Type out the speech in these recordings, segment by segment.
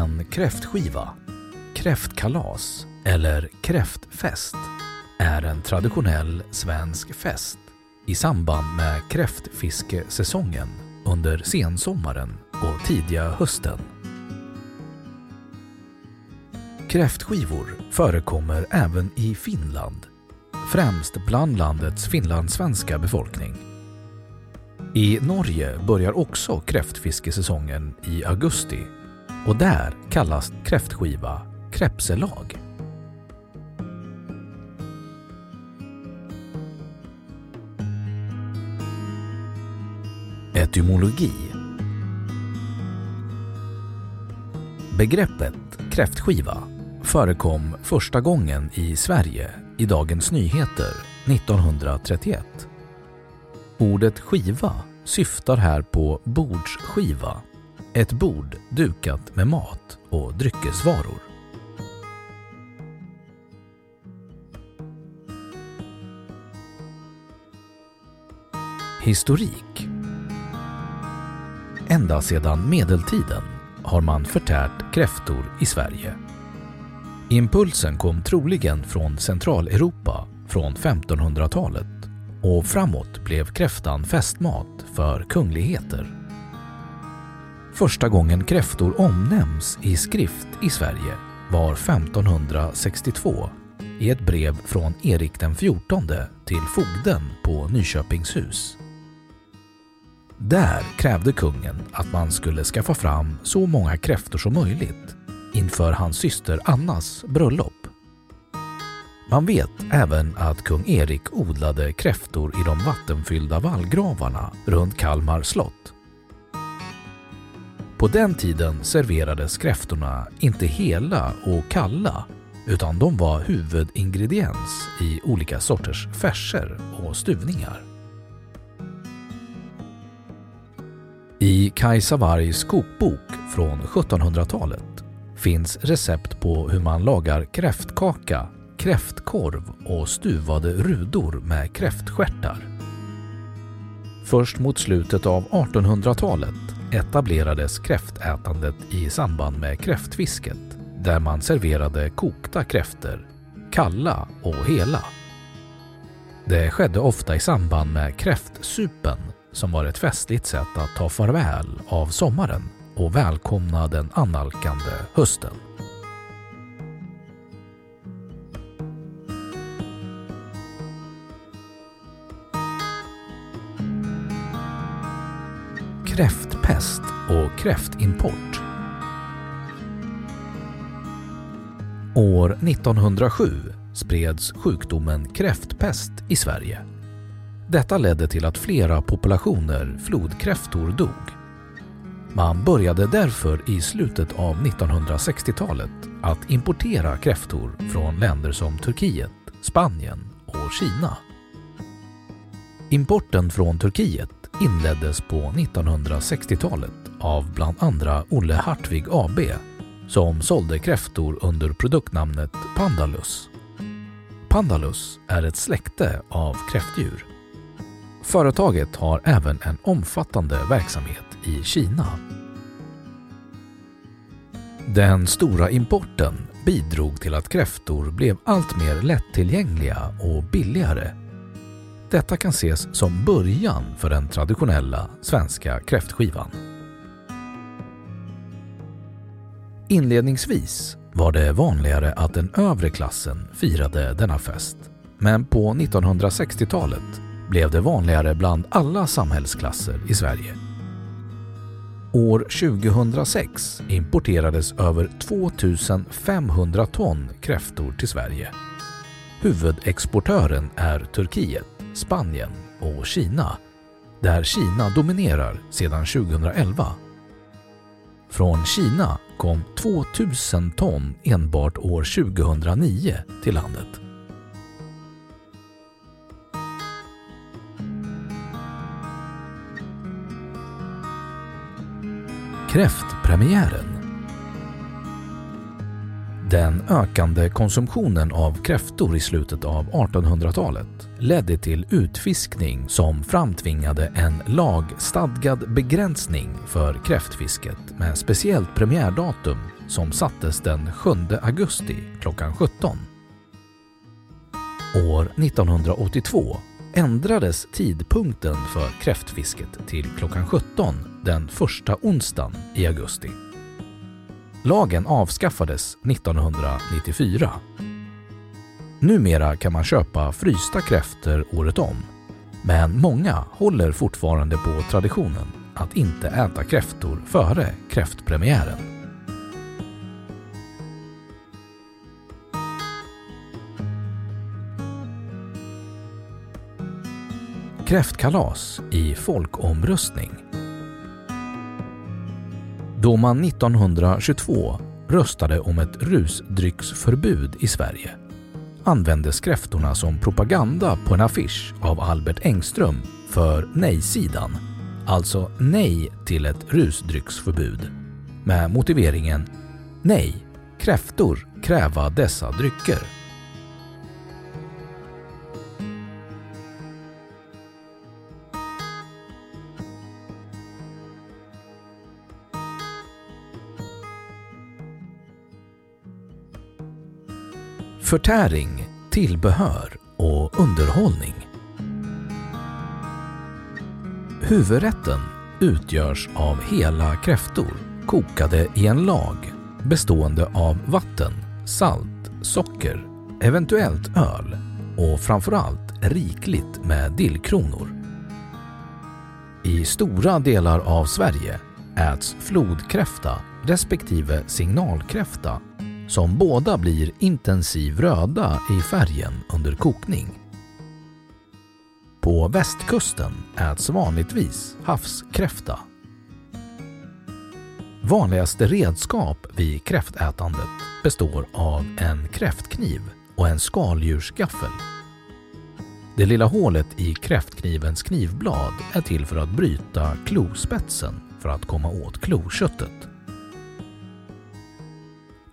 En kräftskiva, kräftkalas eller kräftfest är en traditionell svensk fest i samband med kräftfiskesäsongen under sensommaren och tidiga hösten. Kräftskivor förekommer även i Finland, främst bland landets finlandssvenska befolkning. I Norge börjar också kräftfiskesäsongen i augusti och där kallas kräftskiva krepselag. Etymologi Begreppet kräftskiva förekom första gången i Sverige i Dagens Nyheter 1931. Ordet skiva syftar här på bordsskiva, ett bord dukat med mat och dryckesvaror. Historik Ända sedan medeltiden har man förtärt kräftor i Sverige. Impulsen kom troligen från Centraleuropa från 1500-talet och framåt blev kräftan festmat för kungligheter. Första gången kräftor omnämns i skrift i Sverige var 1562 i ett brev från Erik den XIV till fogden på Nyköpingshus. Där krävde kungen att man skulle skaffa fram så många kräftor som möjligt inför hans syster Annas bröllop. Man vet även att kung Erik odlade kräftor i de vattenfyllda vallgravarna runt Kalmar slott. På den tiden serverades kräftorna inte hela och kalla utan de var huvudingrediens i olika sorters färser och stuvningar. I Kajsa Wargs kokbok från 1700-talet finns recept på hur man lagar kräftkaka, kräftkorv och stuvade rudor med kräftstjärtar. Först mot slutet av 1800-talet etablerades kräftätandet i samband med kräftfisket där man serverade kokta kräftor, kalla och hela. Det skedde ofta i samband med kräftsupen som var ett festligt sätt att ta farväl av sommaren och välkomna den annalkande hösten. Kräftpest och kräftimport År 1907 spreds sjukdomen kräftpest i Sverige. Detta ledde till att flera populationer flodkräftor dog. Man började därför i slutet av 1960-talet att importera kräftor från länder som Turkiet, Spanien och Kina. Importen från Turkiet inleddes på 1960-talet av bland andra Olle Hartvig AB som sålde kräftor under produktnamnet Pandalus. Pandalus är ett släkte av kräftdjur. Företaget har även en omfattande verksamhet i Kina. Den stora importen bidrog till att kräftor blev allt mer lättillgängliga och billigare. Detta kan ses som början för den traditionella svenska kräftskivan. Inledningsvis var det vanligare att den övre klassen firade denna fest. Men på 1960-talet blev det vanligare bland alla samhällsklasser i Sverige. År 2006 importerades över 2500 ton kräftor till Sverige. Huvudexportören är Turkiet, Spanien och Kina, där Kina dominerar sedan 2011. Från Kina kom 2000 ton enbart år 2009 till landet. Kräftpremiären den ökande konsumtionen av kräftor i slutet av 1800-talet ledde till utfiskning som framtvingade en lagstadgad begränsning för kräftfisket med speciellt premiärdatum som sattes den 7 augusti klockan 17. År 1982 ändrades tidpunkten för kräftfisket till klockan 17 den första onsdagen i augusti. Lagen avskaffades 1994. Numera kan man köpa frysta kräftor året om, men många håller fortfarande på traditionen att inte äta kräftor före kräftpremiären. Kräftkalas i folkomröstning då man 1922 röstade om ett rusdrycksförbud i Sverige. Användes kräftorna som propaganda på en affisch av Albert Engström för nej-sidan, alltså nej till ett rusdrycksförbud, med motiveringen Nej, kräftor kräva dessa drycker. Förtäring, tillbehör och underhållning. Huvudrätten utgörs av hela kräftor kokade i en lag bestående av vatten, salt, socker, eventuellt öl och framförallt rikligt med dillkronor. I stora delar av Sverige äts flodkräfta respektive signalkräfta som båda blir intensiv röda i färgen under kokning. På västkusten äts vanligtvis havskräfta. Vanligaste redskap vid kräftätandet består av en kräftkniv och en skaldjursgaffel. Det lilla hålet i kräftknivens knivblad är till för att bryta klospetsen för att komma åt kloköttet.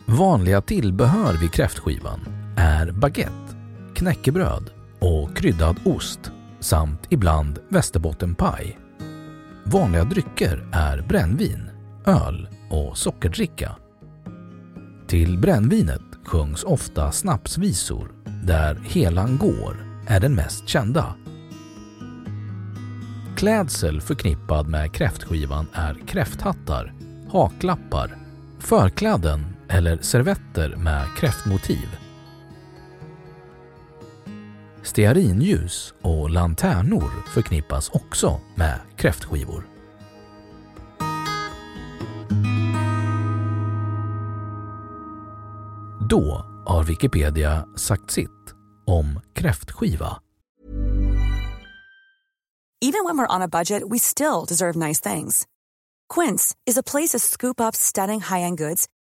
Vanliga tillbehör vid kräftskivan är baguette, knäckebröd och kryddad ost samt ibland västerbottenpaj. Vanliga drycker är brännvin, öl och sockerdricka. Till brännvinet sjungs ofta snapsvisor där Helan går är den mest kända. Klädsel förknippad med kräftskivan är kräfthattar, haklappar, förkläden eller servetter med kräftmotiv. Stearinljus och lanternor förknippas också med kräftskivor. Då har Wikipedia sagt sitt om kräftskiva. Even when we're on a budget we still deserve nice things. Quince is a place to scoop up stunning high-end goods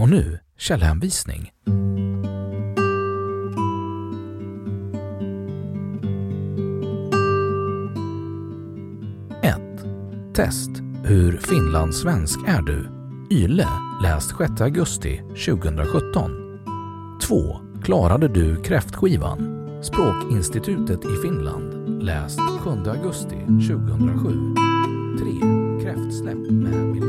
Och nu källhänvisning. Test. Hur finlandssvensk är du? Yle, läst 6 augusti 2017. 2. Klarade du kräftskivan? Språkinstitutet i Finland, läst 7 augusti 2007. Tre. Kräftsläpp med...